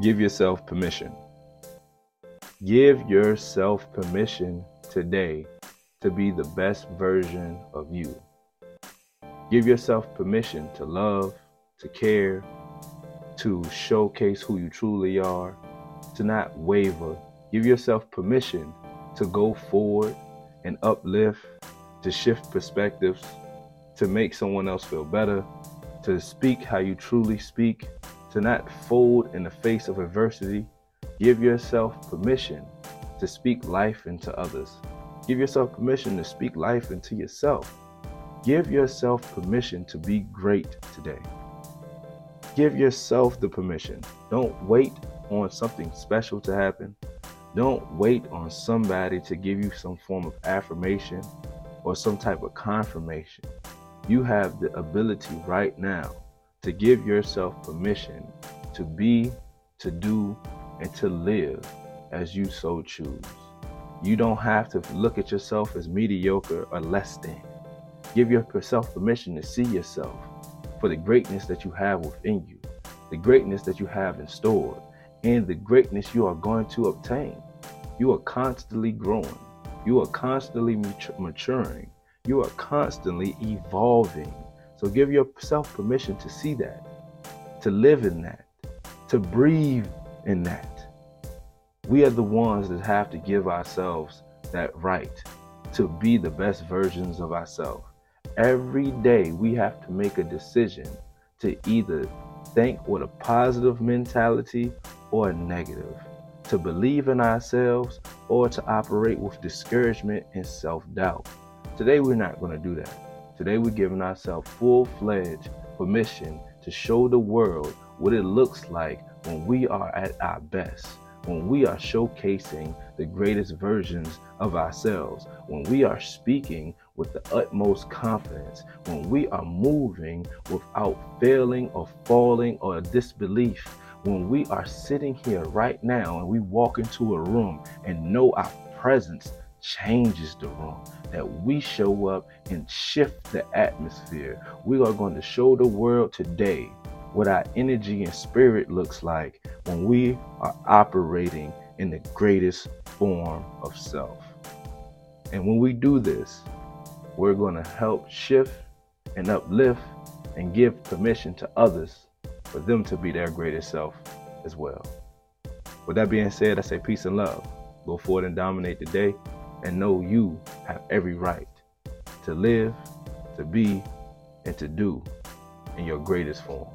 Give yourself permission. Give yourself permission today to be the best version of you. Give yourself permission to love, to care, to showcase who you truly are, to not waver. Give yourself permission to go forward and uplift, to shift perspectives, to make someone else feel better, to speak how you truly speak, to not fold in the face of adversity. Give yourself permission to speak life into others. Give yourself permission to speak life into yourself. Give yourself permission to be great today. Give yourself the permission. Don't wait on something special to happen. Don't wait on somebody to give you some form of affirmation or some type of confirmation. You have the ability right now to give yourself permission to be, to do, and to live as you so choose. You don't have to look at yourself as mediocre or less than. Give yourself permission to see yourself for the greatness that you have within you, the greatness that you have in store, and the greatness you are going to obtain. You are constantly growing. You are constantly maturing. You are constantly evolving. So give yourself permission to see that, to live in that, to breathe in that. We are the ones that have to give ourselves that right to be the best versions of ourselves. Every day we have to make a decision to either think with a positive mentality or a negative, to believe in ourselves or to operate with discouragement and self doubt. Today we're not going to do that. Today we're giving ourselves full fledged permission to show the world what it looks like when we are at our best when we are showcasing the greatest versions of ourselves, when we are speaking with the utmost confidence, when we are moving without failing or falling or disbelief, when we are sitting here right now and we walk into a room and know our presence changes the room, that we show up and shift the atmosphere. We are going to show the world today what our energy and spirit looks like when we are operating in the greatest form of self. And when we do this, we're going to help shift and uplift and give permission to others for them to be their greatest self as well. With that being said, I say peace and love. Go forward and dominate the day and know you have every right to live, to be, and to do in your greatest form.